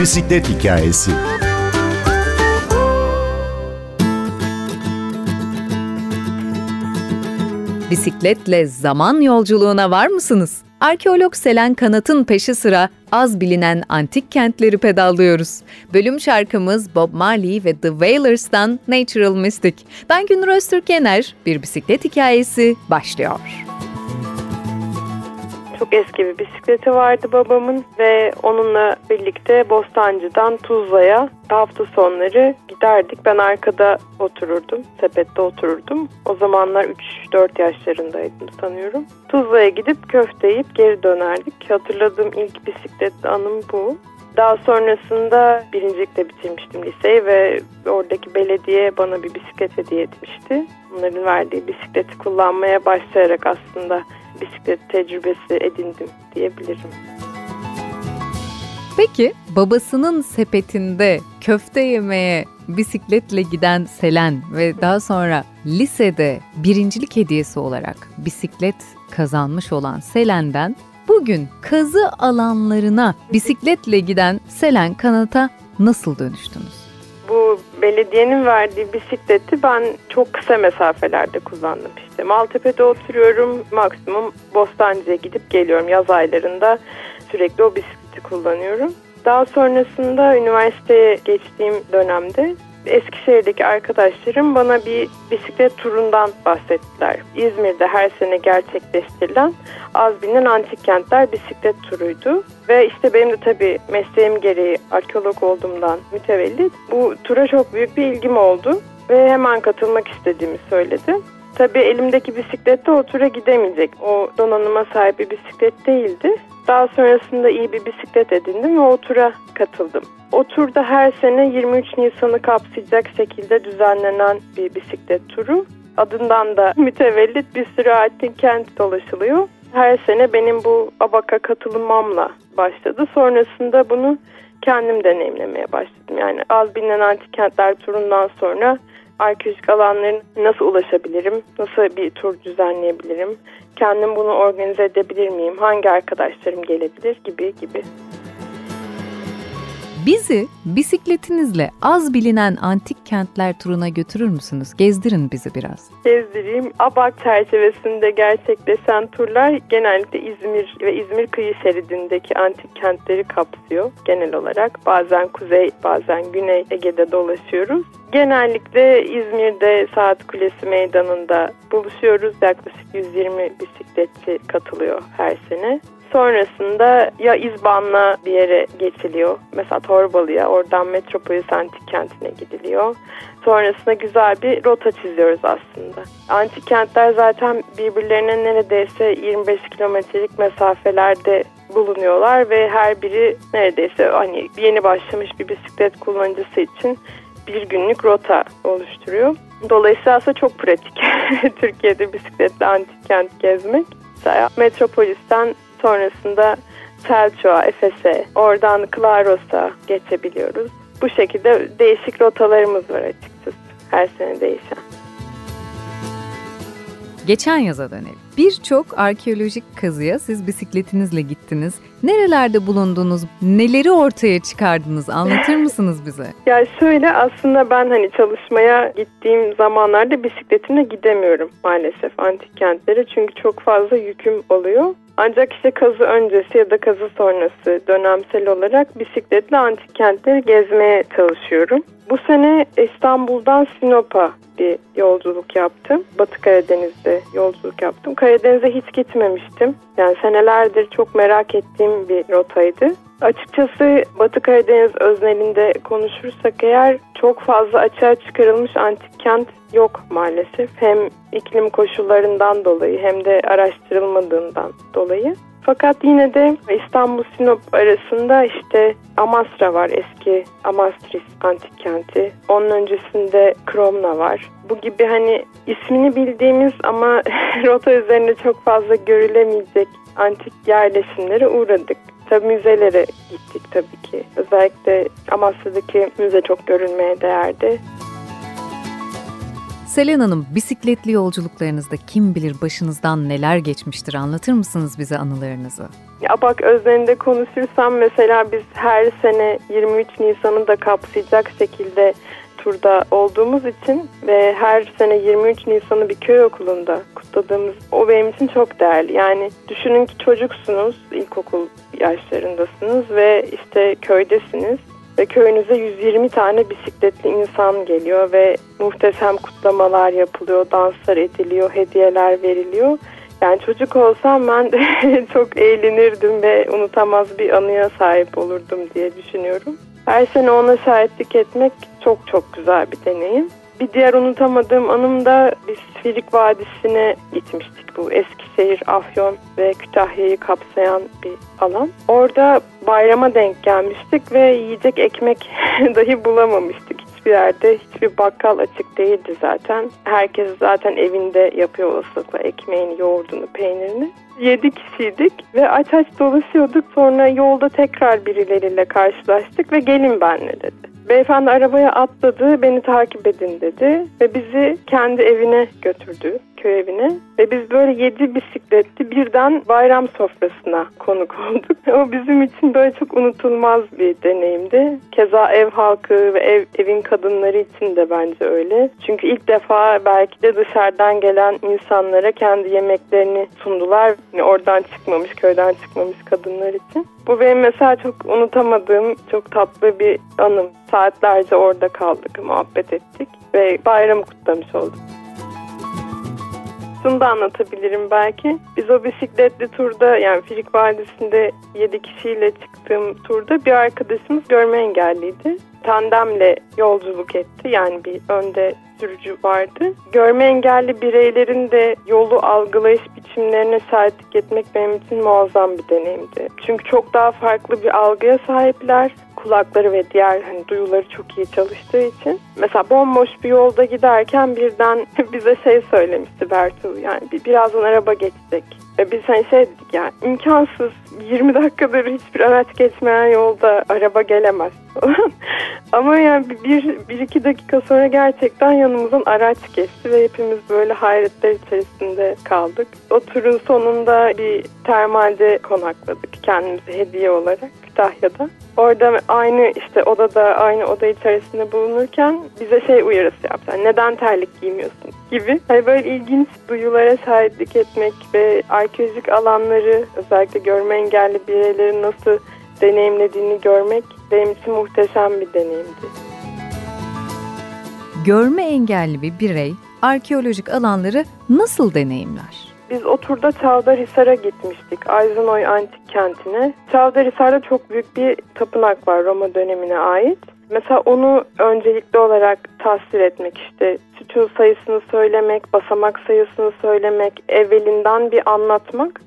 bisiklet hikayesi. Bisikletle zaman yolculuğuna var mısınız? Arkeolog Selen Kanat'ın peşi sıra az bilinen antik kentleri pedallıyoruz. Bölüm şarkımız Bob Marley ve The Wailers'tan Natural Mystic. Ben Günür Öztürk Yener, bir bisiklet hikayesi başlıyor çok eski bir bisikleti vardı babamın ve onunla birlikte Bostancı'dan Tuzla'ya hafta sonları giderdik. Ben arkada otururdum, sepette otururdum. O zamanlar 3-4 yaşlarındaydım sanıyorum. Tuzla'ya gidip köfte yiyip geri dönerdik. Hatırladığım ilk bisiklet anım bu. Daha sonrasında birincilikte bitirmiştim liseyi ve oradaki belediye bana bir bisiklet hediye etmişti. Bunların verdiği bisikleti kullanmaya başlayarak aslında bisiklet tecrübesi edindim diyebilirim. Peki babasının sepetinde köfte yemeye bisikletle giden Selen ve daha sonra lisede birincilik hediyesi olarak bisiklet kazanmış olan Selen'den bugün kazı alanlarına bisikletle giden Selen Kanat'a nasıl dönüştünüz? Bu belediyenin verdiği bisikleti ben çok kısa mesafelerde kullandım. İşte Maltepe'de oturuyorum, maksimum Bostancı'ya gidip geliyorum yaz aylarında sürekli o bisikleti kullanıyorum. Daha sonrasında üniversiteye geçtiğim dönemde Eskişehir'deki arkadaşlarım bana bir bisiklet turundan bahsettiler. İzmir'de her sene gerçekleştirilen az bilinen antik kentler bisiklet turuydu. Ve işte benim de tabii mesleğim gereği arkeolog olduğumdan mütevellit bu tura çok büyük bir ilgim oldu. Ve hemen katılmak istediğimi söyledi. Tabii elimdeki bisiklette o tura gidemeyecek. O donanıma sahip bir bisiklet değildi. Daha sonrasında iyi bir bisiklet edindim ve o tura katıldım. O turda her sene 23 Nisan'ı kapsayacak şekilde düzenlenen bir bisiklet turu. Adından da mütevellit bir sürü antik kent dolaşılıyor. Her sene benim bu ABAK'a katılmamla başladı. Sonrasında bunu kendim deneyimlemeye başladım. Yani az bilinen antik kentler turundan sonra arkeolojik alanların nasıl ulaşabilirim, nasıl bir tur düzenleyebilirim, kendim bunu organize edebilir miyim, hangi arkadaşlarım gelebilir gibi gibi. Bizi bisikletinizle az bilinen antik kentler turuna götürür müsünüz? Gezdirin bizi biraz. Gezdireyim. Abak çerçevesinde gerçekleşen turlar genellikle İzmir ve İzmir kıyı şeridindeki antik kentleri kapsıyor genel olarak. Bazen kuzey, bazen güney Ege'de dolaşıyoruz. Genellikle İzmir'de Saat Kulesi Meydanı'nda buluşuyoruz. Yaklaşık 120 bisikletçi katılıyor her sene. Sonrasında ya İzban'la bir yere geçiliyor. Mesela Torbalı'ya, oradan Metropolis Antik Kenti'ne gidiliyor. Sonrasında güzel bir rota çiziyoruz aslında. Antik kentler zaten birbirlerine neredeyse 25 kilometrelik mesafelerde bulunuyorlar ve her biri neredeyse hani yeni başlamış bir bisiklet kullanıcısı için bir günlük rota oluşturuyor. Dolayısıyla aslında çok pratik Türkiye'de bisikletle antik kent gezmek. Mesela Metropolis'ten sonrasında Selçuk'a, Efes'e, oradan Klaros'a geçebiliyoruz. Bu şekilde değişik rotalarımız var açıkçası. Her sene değişen. Geçen yaza dönelim. Birçok arkeolojik kazıya siz bisikletinizle gittiniz. Nerelerde bulundunuz? Neleri ortaya çıkardınız? Anlatır mısınız bize? Ya şöyle aslında ben hani çalışmaya gittiğim zamanlarda bisikletimle gidemiyorum maalesef antik kentlere. Çünkü çok fazla yüküm oluyor. Ancak işte kazı öncesi ya da kazı sonrası dönemsel olarak bisikletle antik kentleri gezmeye çalışıyorum. Bu sene İstanbul'dan Sinop'a bir yolculuk yaptım. Batı Karadeniz'de yolculuk yaptım. Karadeniz'e hiç gitmemiştim. Yani senelerdir çok merak ettiğim bir rotaydı. Açıkçası Batı Karadeniz öznelinde konuşursak eğer çok fazla açığa çıkarılmış antik kent yok maalesef. Hem iklim koşullarından dolayı hem de araştırılmadığından dolayı. Fakat yine de İstanbul Sinop arasında işte Amasra var eski Amastris antik kenti. Onun öncesinde Kromna var. Bu gibi hani ismini bildiğimiz ama rota üzerinde çok fazla görülemeyecek antik yerleşimlere uğradık. Tabii müzelere gittik tabii ki. Özellikle Amasya'daki müze çok görülmeye değerdi. Selen Hanım, bisikletli yolculuklarınızda kim bilir başınızdan neler geçmiştir anlatır mısınız bize anılarınızı? Ya bak özlerinde konuşursam mesela biz her sene 23 Nisan'ı da kapsayacak şekilde turda olduğumuz için ve her sene 23 Nisan'ı bir köy okulunda kutladığımız o benim için çok değerli. Yani düşünün ki çocuksunuz, ilkokul yaşlarındasınız ve işte köydesiniz ve köyünüze 120 tane bisikletli insan geliyor ve muhteşem kutlamalar yapılıyor, danslar ediliyor, hediyeler veriliyor. Yani çocuk olsam ben de çok eğlenirdim ve unutamaz bir anıya sahip olurdum diye düşünüyorum. Her sene ona şahitlik etmek çok çok güzel bir deneyim. Bir diğer unutamadığım anım da biz Firik Vadisi'ne gitmiştik. Bu Eskişehir, Afyon ve Kütahya'yı kapsayan bir alan. Orada bayrama denk gelmiştik ve yiyecek ekmek dahi bulamamıştık hiçbir yerde. Hiçbir bakkal açık değildi zaten. Herkes zaten evinde yapıyor olasılıkla ekmeğini, yoğurdunu, peynirini. 7 kişiydik ve aç aç dolaşıyorduk. Sonra yolda tekrar birileriyle karşılaştık ve gelin benle dedi. Beyefendi arabaya atladı, beni takip edin dedi ve bizi kendi evine götürdü, köy evine. Ve biz böyle yedi bisikletli birden bayram sofrasına konuk olduk. O bizim için böyle çok unutulmaz bir deneyimdi. Keza ev halkı ve ev, evin kadınları için de bence öyle. Çünkü ilk defa belki de dışarıdan gelen insanlara kendi yemeklerini sundular. Yani oradan çıkmamış, köyden çıkmamış kadınlar için. Bu benim mesela çok unutamadığım, çok tatlı bir anım. Saatlerce orada kaldık, muhabbet ettik ve bayramı kutlamış olduk. Şunu da anlatabilirim belki. Biz o bisikletli turda yani Firik Vadisi'nde 7 kişiyle çıktığım turda bir arkadaşımız görme engelliydi. Tandemle yolculuk etti. Yani bir önde sürücü vardı. Görme engelli bireylerin de yolu algılayış biçimlerine şahitlik etmek benim için muazzam bir deneyimdi. Çünkü çok daha farklı bir algıya sahipler kulakları ve diğer hani duyuları çok iyi çalıştığı için. Mesela bomboş bir yolda giderken birden bize şey söylemişti Bertu yani bir, birazdan araba geçecek. Ve biz hani şey dedik yani imkansız 20 dakikadır hiçbir araç geçmeyen yolda araba gelemez Ama yani bir, bir iki dakika sonra gerçekten yanımızdan araç geçti ve hepimiz böyle hayretler içerisinde kaldık. O turun sonunda bir termalde konakladık kendimize hediye olarak Kütahya'da. Orada aynı işte odada aynı oda içerisinde bulunurken bize şey uyarısı yaptı. Yani neden terlik giymiyorsun gibi. Hani böyle ilginç duyulara şahitlik etmek ve arkeolojik alanları özellikle görme engelli bireylerin nasıl deneyimlediğini görmek benim için muhteşem bir deneyimdi. Görme engelli bir birey arkeolojik alanları nasıl deneyimler? Biz o turda Çavdarhisar'a gitmiştik. Ayzanoy Antik Kenti'ne. Çavdarhisar'da çok büyük bir tapınak var Roma dönemine ait. Mesela onu öncelikli olarak tasvir etmek işte sütun sayısını söylemek, basamak sayısını söylemek, evvelinden bir anlatmak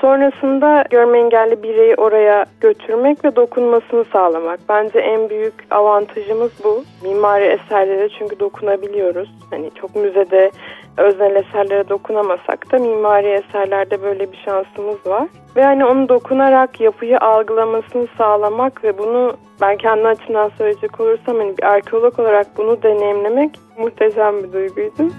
Sonrasında görme engelli bireyi oraya götürmek ve dokunmasını sağlamak. Bence en büyük avantajımız bu. Mimari eserlere çünkü dokunabiliyoruz. Hani çok müzede öznel eserlere dokunamasak da mimari eserlerde böyle bir şansımız var. Ve hani onu dokunarak yapıyı algılamasını sağlamak ve bunu ben kendi açımdan söyleyecek olursam hani bir arkeolog olarak bunu deneyimlemek muhteşem bir duyguydu.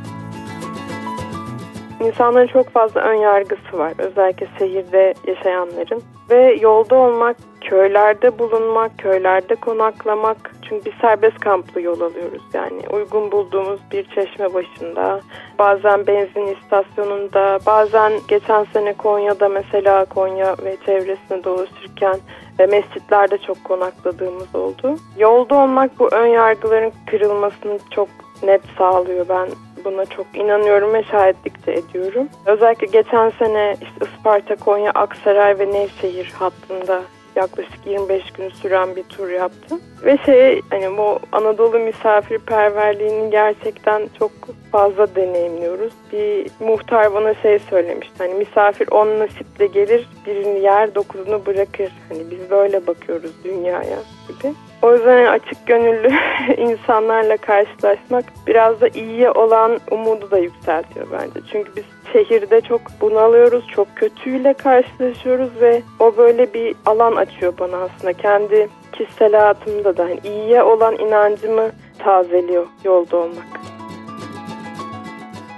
İnsanların çok fazla ön yargısı var. Özellikle şehirde yaşayanların. Ve yolda olmak, köylerde bulunmak, köylerde konaklamak. Çünkü bir serbest kamplı yol alıyoruz. Yani uygun bulduğumuz bir çeşme başında, bazen benzin istasyonunda, bazen geçen sene Konya'da mesela Konya ve çevresinde dolaşırken ve mescitlerde çok konakladığımız oldu. Yolda olmak bu ön yargıların kırılmasını çok net sağlıyor. Ben buna çok inanıyorum ve şahitlik de ediyorum. Özellikle geçen sene işte Isparta, Konya, Aksaray ve Nevşehir hattında yaklaşık 25 gün süren bir tur yaptım. Ve şey hani bu Anadolu misafirperverliğini gerçekten çok fazla deneyimliyoruz. Bir muhtar bana şey söylemişti. Hani misafir on nasiple gelir, birini yer, dokuzunu bırakır. Hani biz böyle bakıyoruz dünyaya gibi. O yüzden açık gönüllü insanlarla karşılaşmak biraz da iyiye olan umudu da yükseltiyor bence. Çünkü biz şehirde çok bunalıyoruz, çok kötüyle karşılaşıyoruz ve o böyle bir alan açıyor bana aslında. Kendi kişisel hayatımda da yani iyiye olan inancımı tazeliyor yolda olmak.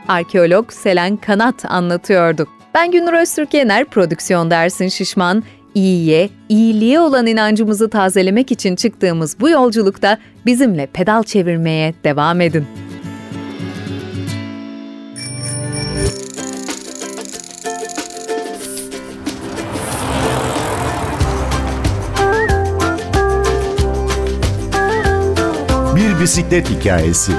arkeolog Selen Kanat anlatıyordu. Ben Günür Öztürk Yener, prodüksiyon dersin şişman. İyiye, iyiliğe olan inancımızı tazelemek için çıktığımız bu yolculukta bizimle pedal çevirmeye devam edin. Bisiklet hikayesi.